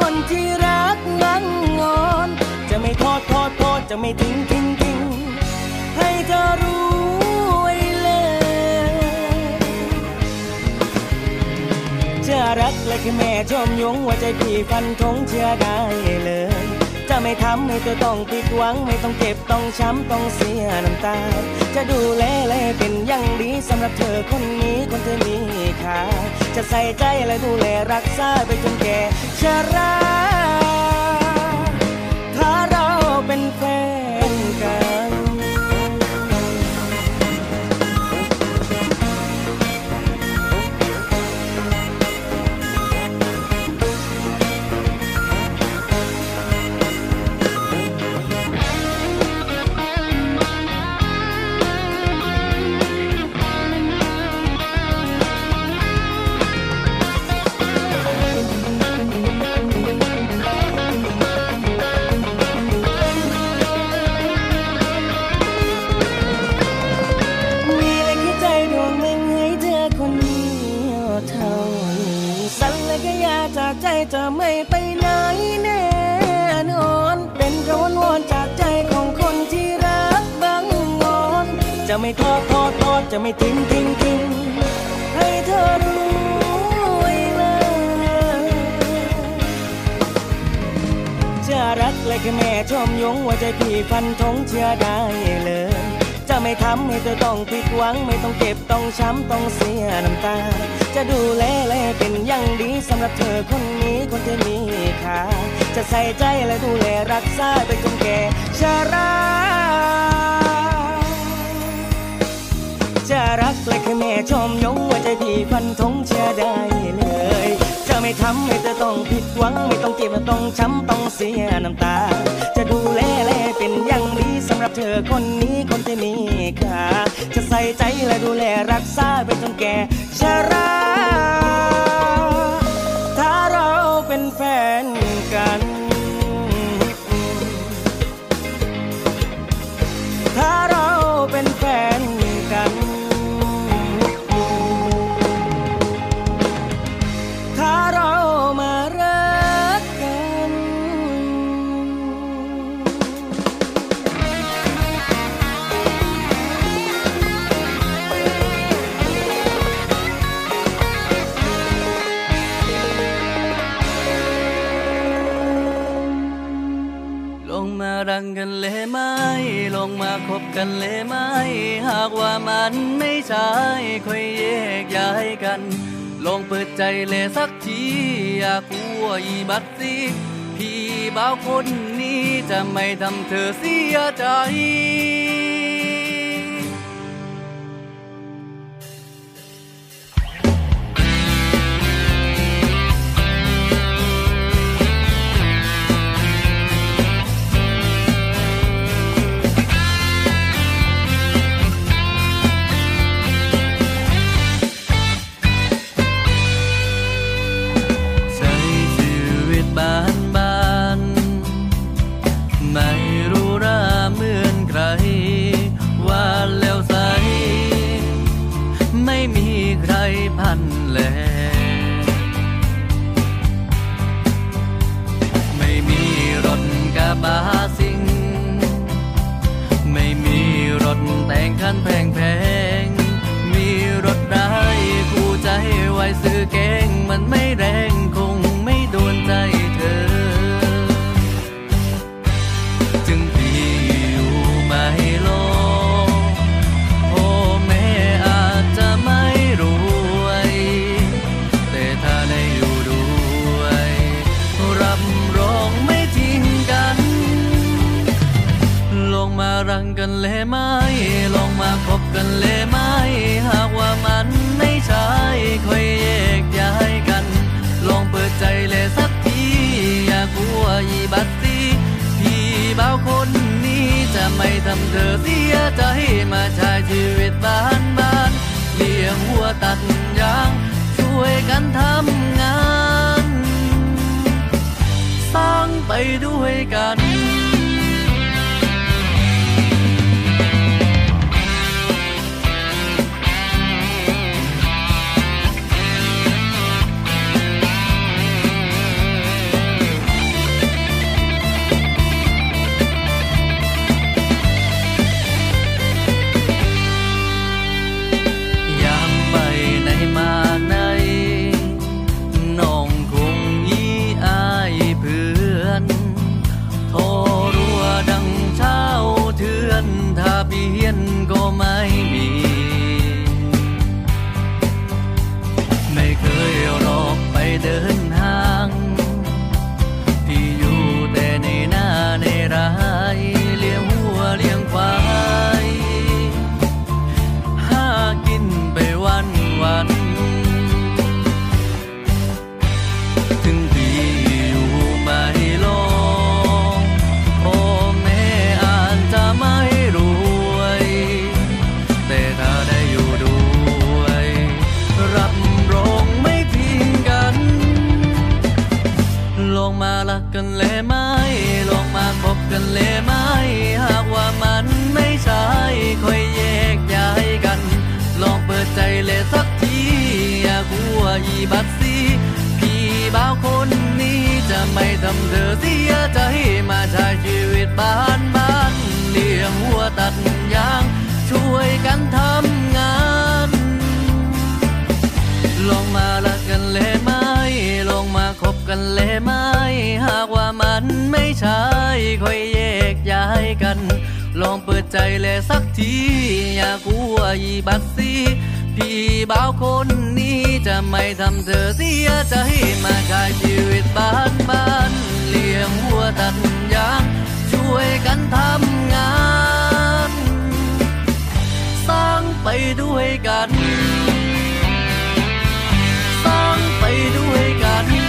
คนที่รักนังงอน จะไม่ทอดทอดทอดจะไม่ทิ้งทิ้งทิ้งให้เธอรู้ไว้เลยจะรักและแค่แม่ชมยงว่าใจพี่ฟันทงเชื่อได้เลย จะไม่ทำให้เธอต้องผิดหวัง ไม่ต้องเจ็บต้องช้ำต้องเสียน้ำตา จะดูแลและเป็นอย่างดีสำหรับเธอคนนี้คนเธอมีค่าจะใส่ใจและดูแลรักษาไปจนแก่ชรา ใจจะไม่ไปไหนแน่นอน เป็นกระวนวอนจากใจของคนที่รักบางงอน จะไม่ทอดทอดทอดจะไม่ทิ้งทิ้งทิ้งให้เธอรู้เลยจะรักและแค่แม่ชมยงว่าใจพี่ฟันธงเชื่อได้เลย ไม่ทำให้เธอต้องผิดหวัง ไม่ต้องเจ็บต้องช้ำต้องเสียน้ำตา จะดูแลและเป็นอย่างดีสำหรับเธอคนนี้คนที่มีค่าจะใส่ใจและดูแลรักษาไปจนแก่ชราจะรักและแค่แม่ชมยงว่าใจพี่ฟันธงเชื่อได้เลย จะไม่ทำให้เธอต้องผิดหวัง ไม่ต้องเจ็บต้องช้ำต้องเสียน้ำตา จะดูแลและ เป็นอย่างดีสำหรับเธอคนนี้คนที่มีค่าจะใส่ใจและดูแลรักษาไปจนแก่ชราถ้า กันเลยไหม หากว่ามันไม่ใช่ค่อยแยกย้ายกัน ลองเปิดใจเลยสักที อยากกลัวอีบัดสิพี่บ่าวคนนี้จะไม่ทำเธอเสียใจ อเสียใจมาใช้ชีวิตบ้านบ้านเลี้ยงหัวตัดยางช่วยกันทำงาน สร้างไปด้วยกัน เลสักทีอยากหัวอีบัดซีพี่บ่าวคนนี้จะไม่ทำเธอเสียใจมาใช้ชีวิตบ้านบ้านเลี้ยงหัวตัดยาง ช่วยกันทำงาน ลองมาละกันเลยไหมลองมาคบกันเลยไหมหากว่ามันไม่ใช่ค่อยแยกย้ายกัน ลองเปิดใจแลสักที อย่ากลัวยีบัดซีพี่บ่าวคนนี้จะไม่ทำเธอเสียใจมาใช้ชีวิตบ้านบ้านเลี้ยงวัวตัดยาง ช่วยกันทำงาน สร้างไปด้วยกัน สร้างไปด้วยกัน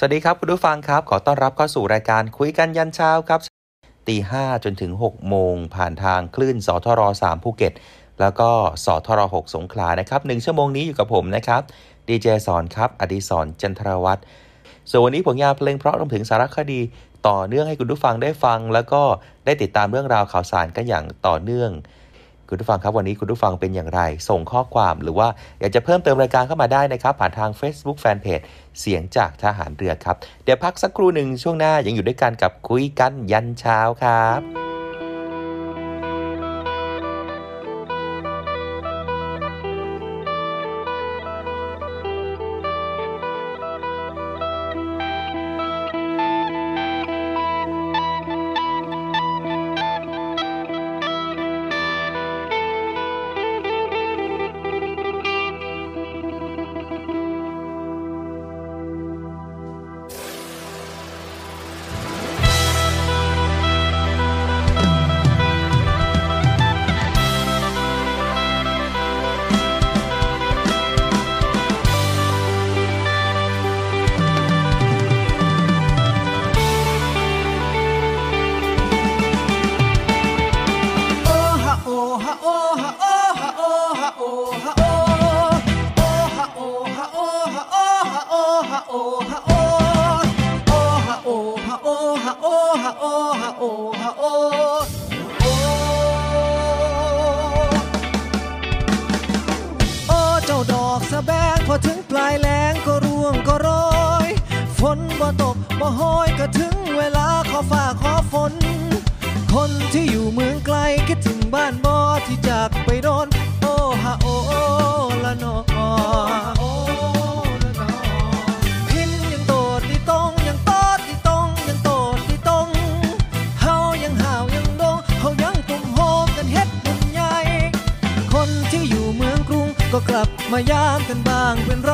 สวัสดีครับ คุณผู้ฟังครับ ขอต้อนรับเข้าสู่รายการคุยกันยันเช้าครับตีห้าจนถึง 6 โมง ผ่านทางคลื่นสทร3ภูเก็ต แล้วก็สทร6สงขลานะครับหนึ่งชั่วโมงนี้อยู่กับผมนะครับดีเจสอนครับ อดีศรจันทรวัตรส่วนวันนี้ผลงานเพลงเพราะรวมถึงสารคดีต่อเนื่องให้คุณผู้ฟังได้ฟัง แล้วก็ได้ติดตามเรื่องราวข่าวสารกันอย่างต่อเนื่อง คุณผู้ฟังครับวันนี้คุณผู้ฟังเป็นอย่างไร ส่งข้อความหรือว่าอยากจะเพิ่มเติมรายการเข้ามาได้นะครับ ผ่านทาง Facebook Fanpage เสียงจากทหารเรือครับ เดี๋ยวพักสักครู่หนึ่งช่วงหน้ายังอยู่ด้วยกันกับคุยกันยันเช้าครับ มายามกันบ้างเป็นไร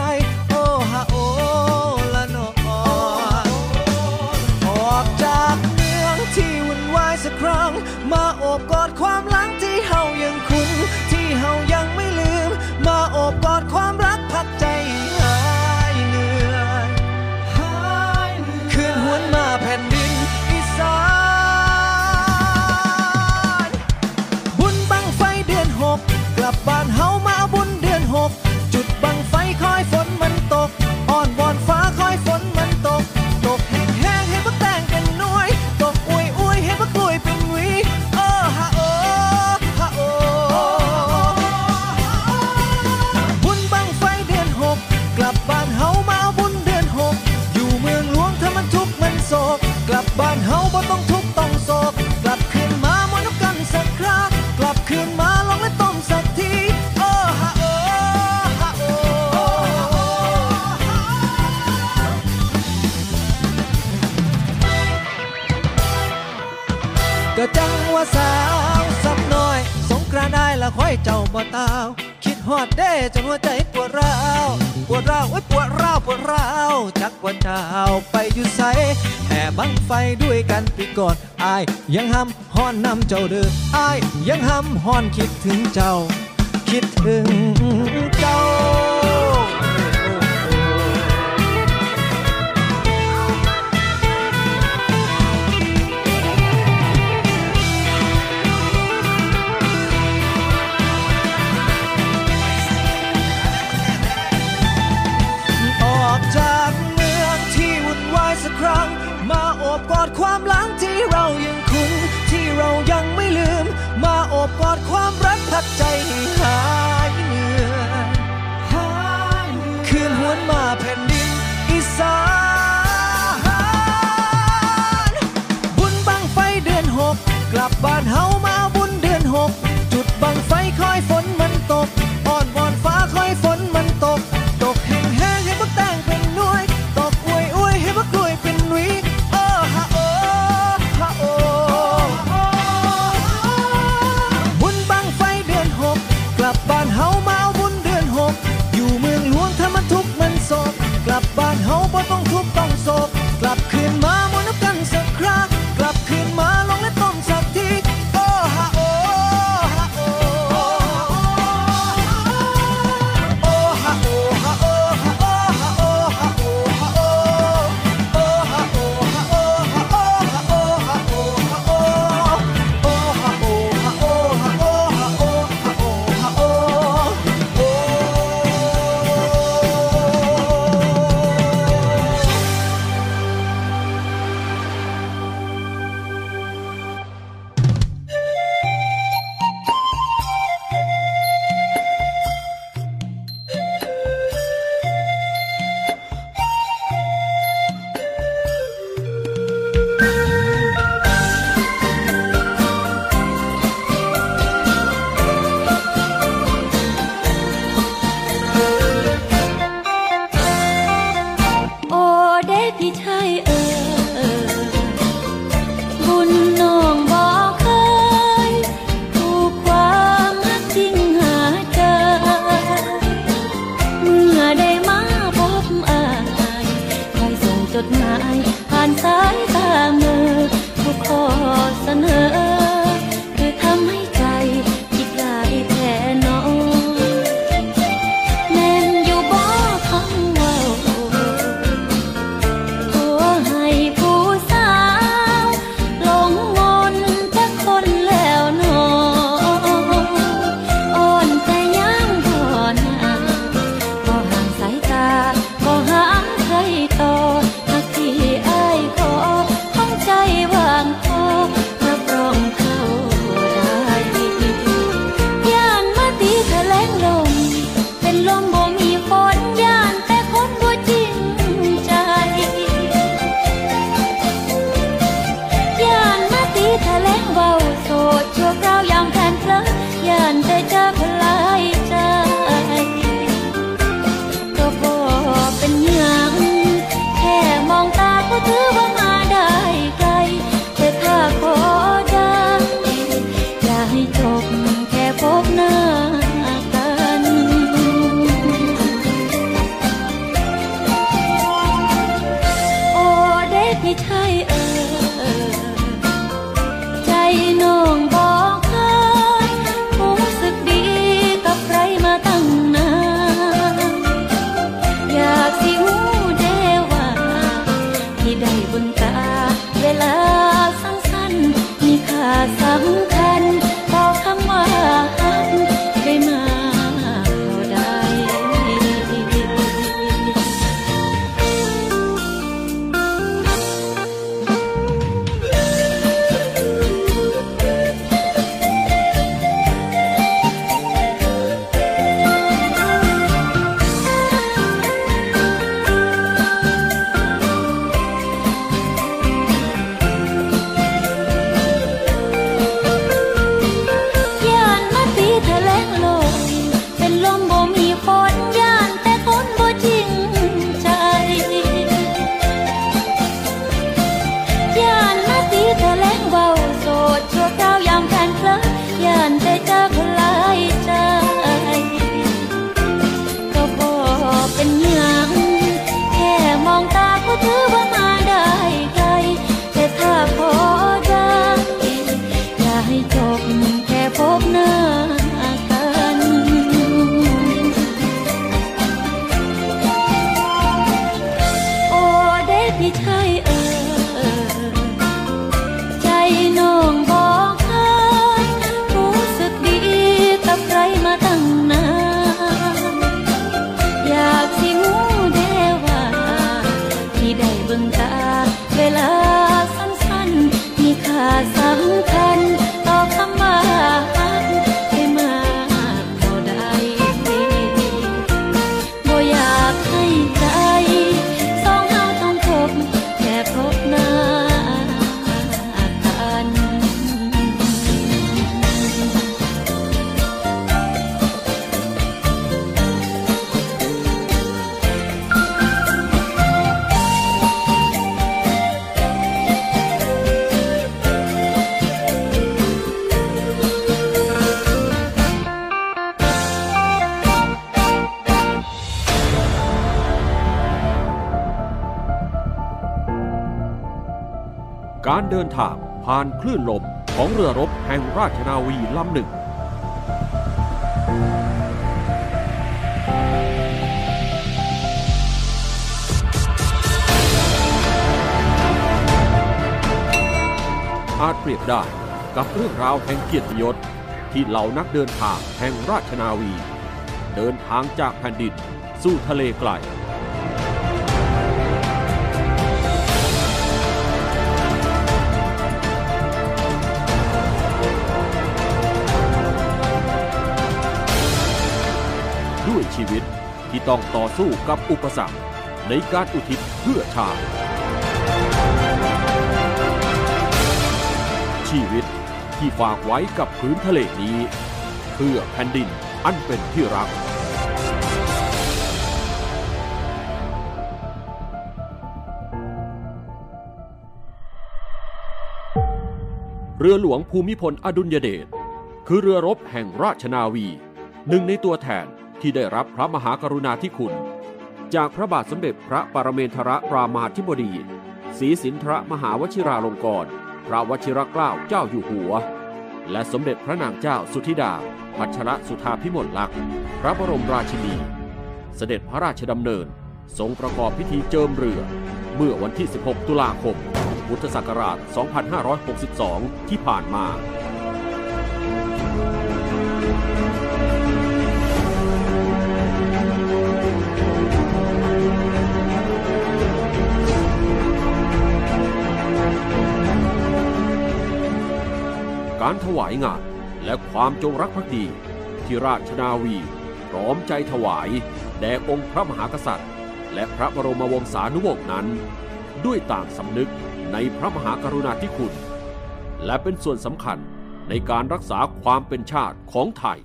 ห้อนคิดถึงเจ้า คิดถึง คลื่นลมของเรือรบแห่งราชนาวีลำหนึ่ง อาจเปรียบได้กับเรื่องราวแห่งเกียรติยศที่เหล่านักเดินทางแห่งราชนาวี เดินทางจากแผ่นดินสู่ทะเลไกล ชีวิตที่ต้องต่อสู้กับอุปสรรคในการอุทิศเพื่อชาติ ชีวิตที่ฝากไว้กับพื้นทะเลนี้ เพื่อแผ่นดินอันเป็นที่รัก เรือหลวงภูมิพลอดุลยเดชคือเรือรบแห่งราชนาวี หนึ่งในตัวแทน ที่ได้รับพระมหากรุณาธิคุณ จากพระบาทสมเด็จพระปรเมนทรรามาธิบดีศรีสินทรมหาวชิราลงกรณพระวชิรเกล้าเจ้าอยู่หัว และสมเด็จพระนางเจ้าสุธิดาพัชรสุธาพิมลลักษณ์พระบรมราชินี เสด็จพระราชดำเนิน ทรงประกอบพิธีเจิมเรือ เมื่อวันที่ 16 ตุลาคม พุทธศักราช 2562 ที่ผ่านมา การถวายงาน และความจงรักภักดี ที่ราชนาวีพร้อมใจถวาย แด่องค์พระมหากษัตริย์ และพระบรมวงศานุวงศ์นั้น ด้วยต่างสำนึกในพระมหากรุณาธิคุณ และเป็นส่วนสำคัญในการรักษาความเป็นชาติของไทย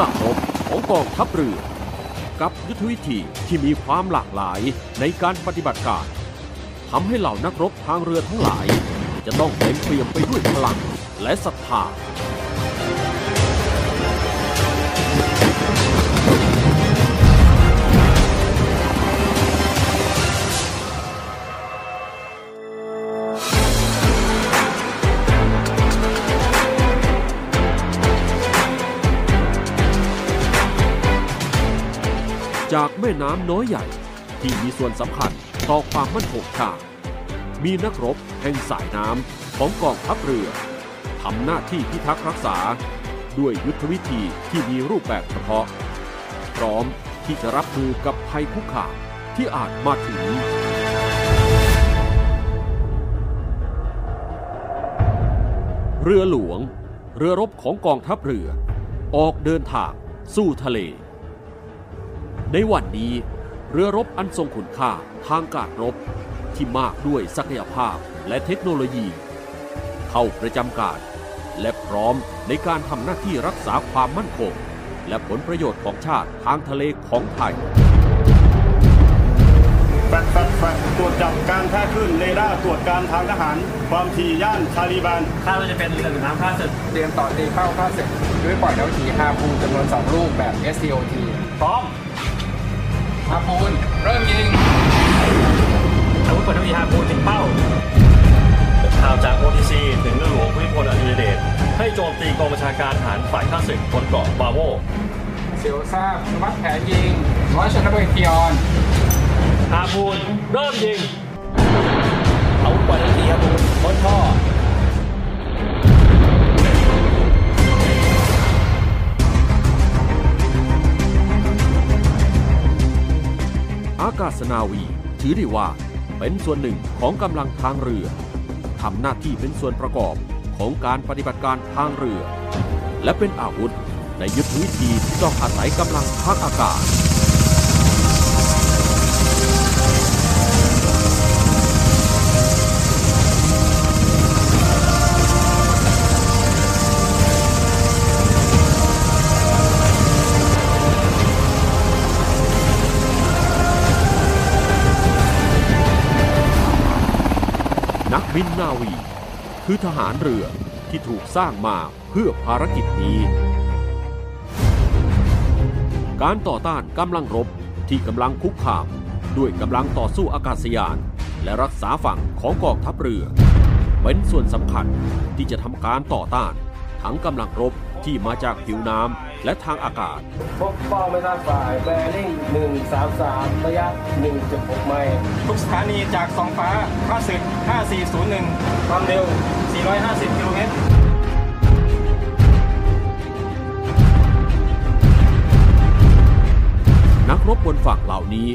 ำลังรบของกองทัพเรือ กับยุทธวิธีที่มีความหลากหลายในการปฏิบัติการทำให้เหล่านักรบทางเรือทั้งหลาย จะต้องเต็มเปี่ยมไปด้วยพลังและศรัทธา จากแม่น้ำน้อยใหญ่ ที่มีส่วนสำคัญต่อความมั่นคงชาติมีนักรบแห่งสายน้ำของกองทัพเรือทำหน้าที่พิทักษ์รักษา ด้วยยุทธวิธีที่มีรูปแบบเฉพาะ พร้อมที่จะรับมือกับภัยคุกคามที่อาจมาถึงเรือหลวง เรือรบของกองทัพเรือ ออกเดินทาง สู่ทะเล ในวันนี้ เรือรบอันทรงคุณค่าทางการรบ ที่มากด้วยศักยภาพและเทคโนโลยี เข้าประจำการ และพร้อมในการทำหน้าที่รักษาความมั่นคง และผลประโยชน์ของชาติทางทะเลของไทยแฟดแฟดแฟดตรวจจับการท่าขึ้นเรดาร์ตรวจการทางทหาร ความถี่ย่านชาลีบานคาดว่าจะเป็นเรือหรือน้ำข้าศึกเตรียมต่อตีเข้าข้าศึกด้วยปล่อยดาวถีฮาพูจำนวน 2 ลูกแบบ STOT พร้อม ฮาพูนเริ่มยิงอาวุธปืนทั้งสี่ห้าพูนถึงเป้าข่าวจาก OTC ถึงเรือหลวงภูมิพลอดุลยเดชให้โจมตีกองบัญชาการทหารฝ่ายข้าศึกบนเกาะบาโวเสียวทราบสมัครแผนยิงร้อยชนระเบิดคิออนฮาพูนเริ่มยิงอาวุธปล่อยทั้งสี่ครับผมพ้นท่อากาศนาวี ถือได้ว่าเป็นส่วนหนึ่งของกำลังทางเรือทำหน้าที่เป็นส่วนประกอบของการปฏิบัติการทางเรือ และเป็นอาวุธในยุทธวิธีที่ต้องอาศัยกำลังทางอากาศ นักบินนาวี คือทหารเรือที่ถูกสร้างมาเพื่อภารกิจนี้ การต่อต้านกำลังรบที่กำลังคุกคามด้วยกำลังต่อสู้อากาศยาน และรักษาฝั่งของกองทัพเรือ เป็นส่วนสำคัญที่จะทำการต่อต้านทั้งกำลังรบ ที่มาจากผิวน้ำและทางอากาศ พบเป้าไม่ทราบฝ่ายแบริ่ง133 ระยะ 1.6 ไมล์ทุกสถานีจากสองฟ้าข้าศึก 5401 ความเร็ว 450 กิโลเมตรนักรบบนฝั่งเหล่านี้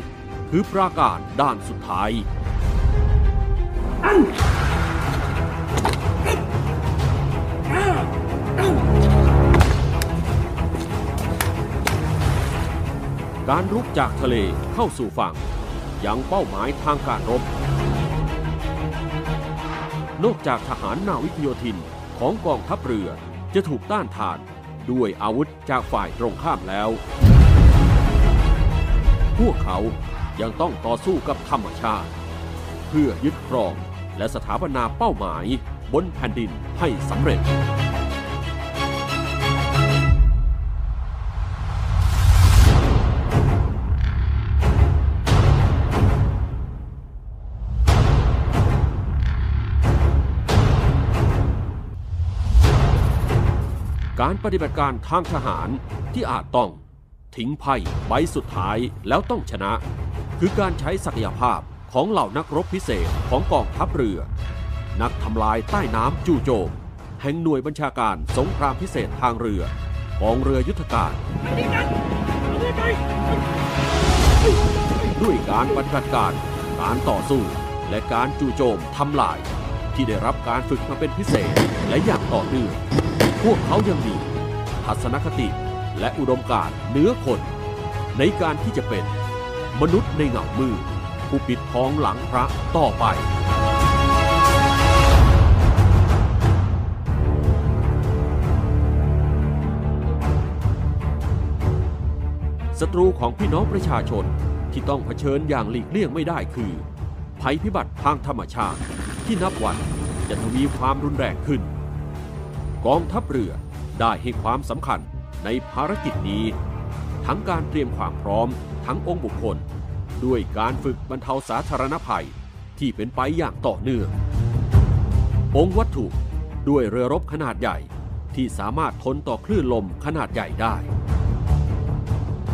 คือปราการด้านสุดท้าย การรุกจากทะเลเข้าสู่ฝั่งยังเป้าหมายทางการรบ นอกจากทหารนาวิกโยธินของกองทัพเรือจะถูกต้านทานด้วยอาวุธจากฝ่ายตรงข้ามแล้ว พวกเขายังต้องต่อสู้กับธรรมชาติ เพื่อยึดครองและสถาปนาเป้าหมายบนแผ่นดินให้สำเร็จ ปฏิบัติการทางทหารที่อาจต้อง ทิ้งไพ่ใบสุดท้ายแล้วต้องชนะ คือการใช้ศักยภาพของเหล่านักรบพิเศษของกองทัพเรือ นักทำลายใต้น้ำจู่โจม แห่งหน่วยบัญชาการสงครามพิเศษทางเรือกองเรือยุทธการ ด้วยการปฏิบัติการการต่อสู้และการจู่โจมทำลาย ที่ได้รับการฝึกมาเป็นพิเศษและอย่างต่อเนื่องพวกเขายังมี ทัศนคติและอุดมการณ์เหนือคน ในการที่จะเป็นมนุษย์ในเงามือผู้ปิดทองหลังพระต่อไป ศัตรูของพี่น้องประชาชนที่ต้องเผชิญอย่างหลีกเลี่ยงไม่ได้คือ ภัยพิบัติทางธรรมชาติ ที่นับวันจะทวีความรุนแรงขึ้น กองทัพเรือ ได้ให้ความสำคัญในภารกิจนี้ ทั้งการเตรียมความพร้อมทั้งองค์บุคคล ด้วยการฝึกบรรเทาสาธารณภัยที่เป็นไปอย่างต่อเนื่อง องค์วัตถุด้วยเรือรบขนาดใหญ่ที่สามารถทนต่อคลื่นลมขนาดใหญ่ได้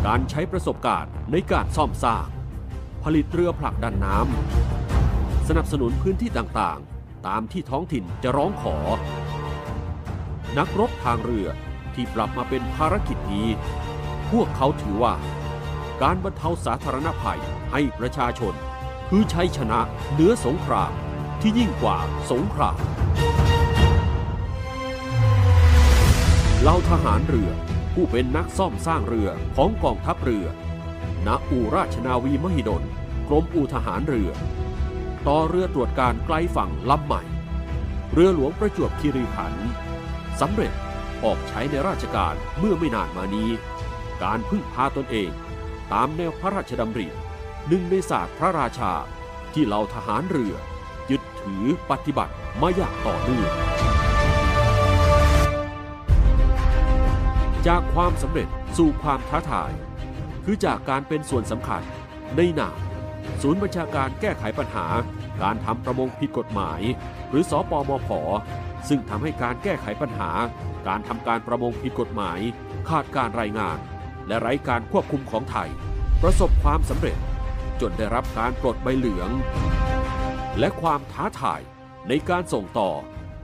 การใช้ประสบการณ์ในการซ่อมสร้าง ผลิตเรือผลักดันน้ำสนับสนุนพื้นที่ต่างๆ ตามที่ท้องถิ่นจะร้องขอ นักรบทางเรือที่ปรับมาเป็นภารกิจนี้ พวกเขาถือว่า การบรรเทาสาธารณภัยให้ประชาชน คือชัยชนะเหนือสงครามที่ยิ่งกว่าสงครามเหล่าทหารเรือ ผู้เป็นนักซ่อมสร้างเรือของกองทัพเรือ ณ อู่ราชนาวีมหิดล กรมอู่ทหารเรือ ต่อเรือตรวจการไกลฝั่งลำใหม่ เรือหลวงประจวบคีรีขันธ์ สำเร็จออกใช้ในราชการเมื่อไม่นานมานี้ การพึ่งพาตนเอง ตามแนวพระราชดำริหนึ่งในศาสตร์พระราชาที่เหล่าทหารเรือ ยึดถือปฏิบัติมาอย่างต่อเนื่องจากความสำเร็จสู่ความท้าทาย คือจากการเป็นส่วนสำคัญในหนาศูนย์บัญชาการแก้ไขปัญหา การทำประมงผิดกฎหมาย หรือสอปอมผ ซึ่งทำให้การแก้ไขปัญหา การทำการประมงผิดกฎหมาย ขาดการรายงาน และไร้การควบคุมของไทย ประสบความสำเร็จ จนได้รับการปลดใบเหลือง และความท้าทายในการส่งต่อ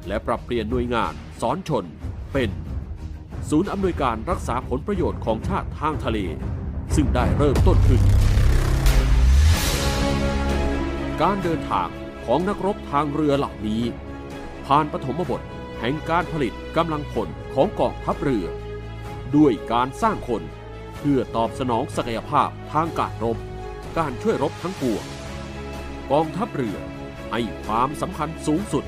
และปรับเปลี่ยนหน่วยงานสอนชน เป็น ศูนย์อำนวยการรักษาผลประโยชน์ของชาติทางทะเล ซึ่งได้เริ่มต้นขึ้น การเดินทางของนักรบทางเรือเหล่านี้ ผ่านปฐมบทแห่งการผลิตกำลังพลของกองทัพเรือ ด้วยการสร้างคนเพื่อตอบสนองศักยภาพทางการรบ การช่วยรบทั้งปวงกองทัพเรือให้ความสำคัญสูงสุด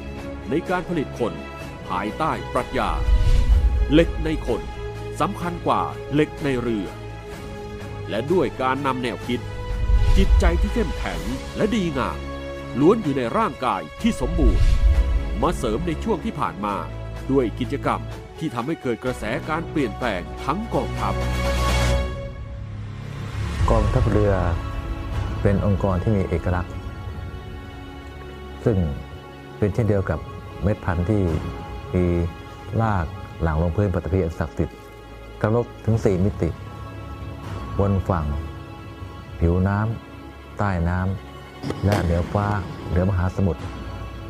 ในการผลิตคนภายใต้ปรัชญาเหล็กในคนสำคัญกว่าเหล็กในเรือ และด้วยการนำแนวคิด จิตใจที่เข้มแข็งและดีงามล้วนอยู่ในร่างกายที่สมบูรณ์ มาเสริมในช่วงที่ผ่านมา ด้วยกิจกรรมที่ทำให้เกิดกระแสการเปลี่ยนแปลงทั้งกองทัพ กองทัพเรือเป็นองค์กรที่มีเอกลักษณ์ ซึ่งเป็นเช่นเดียวกับเม็ดพันธุ์ที่มีลากหลังลงพื้นปฐพีอันศักดิ์สิทธิ์กระลบถึง 4 มิติ บนฝั่ง ผิวน้ำใต้น้ำและเหนือฟ้าเหนือมหาสมุทร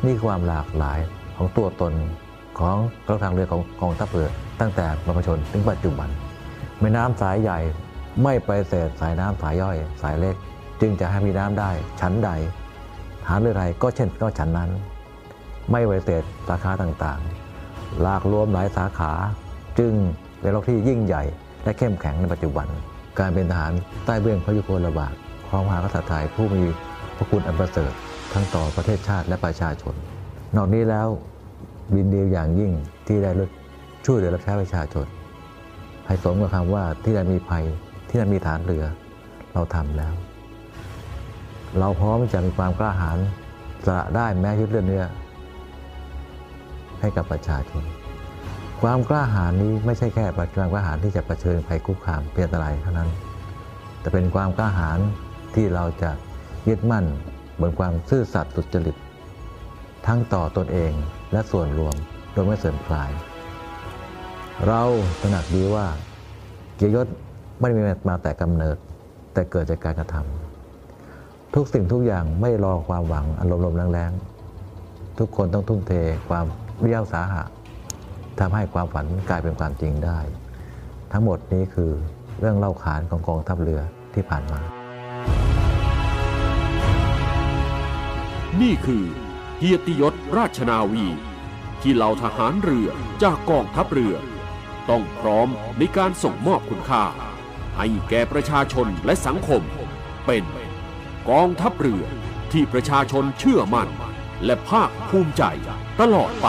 นี่ความหลากหลายของตัวตนของกองทางเรือของกองทัพเรือตั้งแต่บรรพชนถึงปัจจุบันแม่น้ำสายใหญ่ไม่ไปเศษสายน้ำสายย่อย สายเล็ก จึงจะให้มีน้ำได้ชั้นใดหานเรือใดก็เช่นก็ฉันนั้น ไม่ไวเศษสาขาต่างๆ ลากรวมหลายสาขา จึงเป็นโลกที่ยิ่งใหญ่และเข้มแข็งในปัจจุบัน การเป็นทหารใต้เบื้องพระยุคลบาทของมหากษัตริย์ไทยผู้มีพระคุณอันประเสริฐ ทั้งต่อประเทศชาติและประชาชน นอกนี้แล้วบินเดียวอย่างยิ่งที่ได้ช่วยเหลือรับใช้ประชาชน ให้สมกับคำว่าที่นั่นมีภัยที่นั่นมีฐานเรือ เราทำแล้ว เราพร้อมจะมีความกล้าหาญสละได้แม้ชีวิตเลือดเนื้อให้กับประชาชน ความกล้าหาญนี้ไม่ใช่แค่ความกล้าหาญที่จะะเผชิญภัยคุกคามเพียงอะไรเท่านั้น แต่เป็นความกล้าหาญที่เราจะยึดมั่น บนความซื่อสัตย์สุจริต ทั้งต่อตนเองและส่วนรวมโดยไม่เสื่อมคลาย เราตระหนักดีว่า เกียรติยศไม่ได้มีมาแต่กำเนิด แต่เกิดจากการกระทำทุกสิ่งทุกอย่างไม่รอความหวังอารมณ์ลมแรงๆทุกคนต้องทุ่มเทความเรียวสาหะทำให้ความฝันกลายเป็นความจริงได้ ทั้งหมดนี้คือเรื่องเล่าขานของกองทัพเรือที่ผ่านมา นี่คือเกียรติยศราชนาวี ที่เหล่าทหารเรือจากกองทัพเรือ ต้องพร้อมในการส่งมอบคุณค่า ให้แก่ประชาชนและสังคม เป็นกองทัพเรือที่ประชาชนเชื่อมั่น และภาคภูมิใจตลอดไป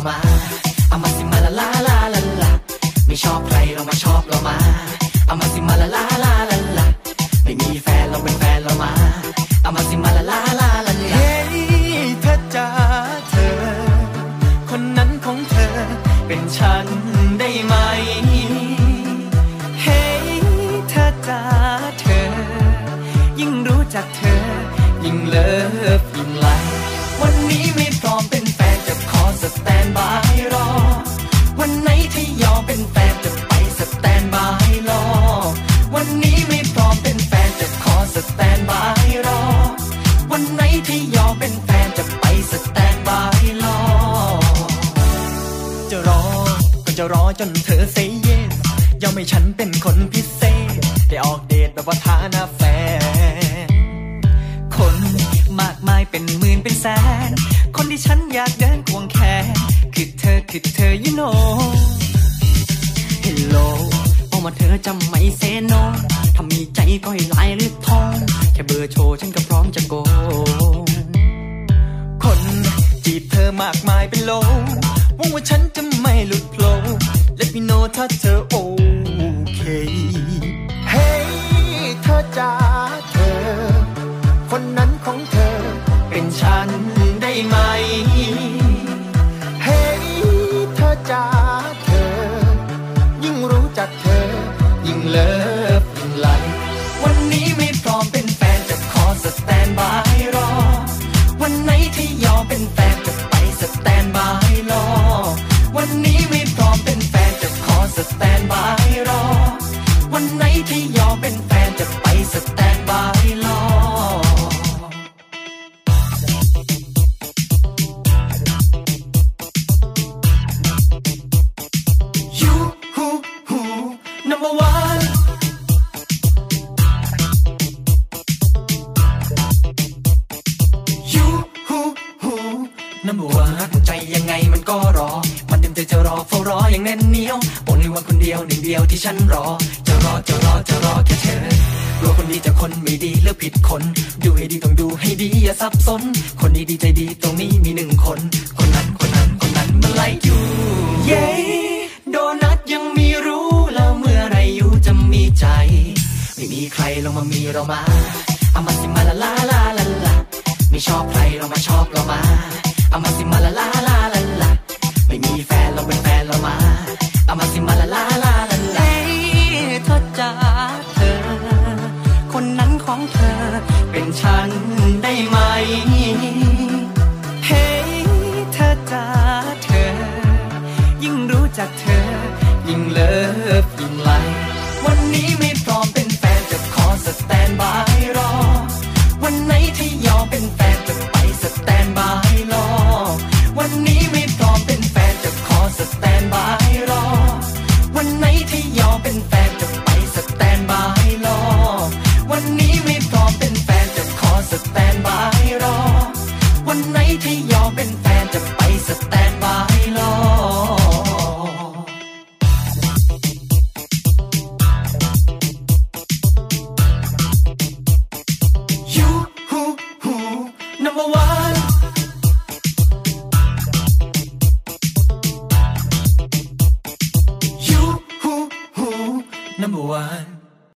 เรามาเอามาสิมาละลาลาลาลาไม่ชอบใครเรามาชอบเรามาเอามาสิมาละลาลาลาลาไม่มีแฟนเราเป็นแฟนเรามาเอามาสิมาีเรามาเอามาสิมาลาลาลาลาไม่ชอบใครเรามาชอบเรามาเอามาสิมาลาลาลา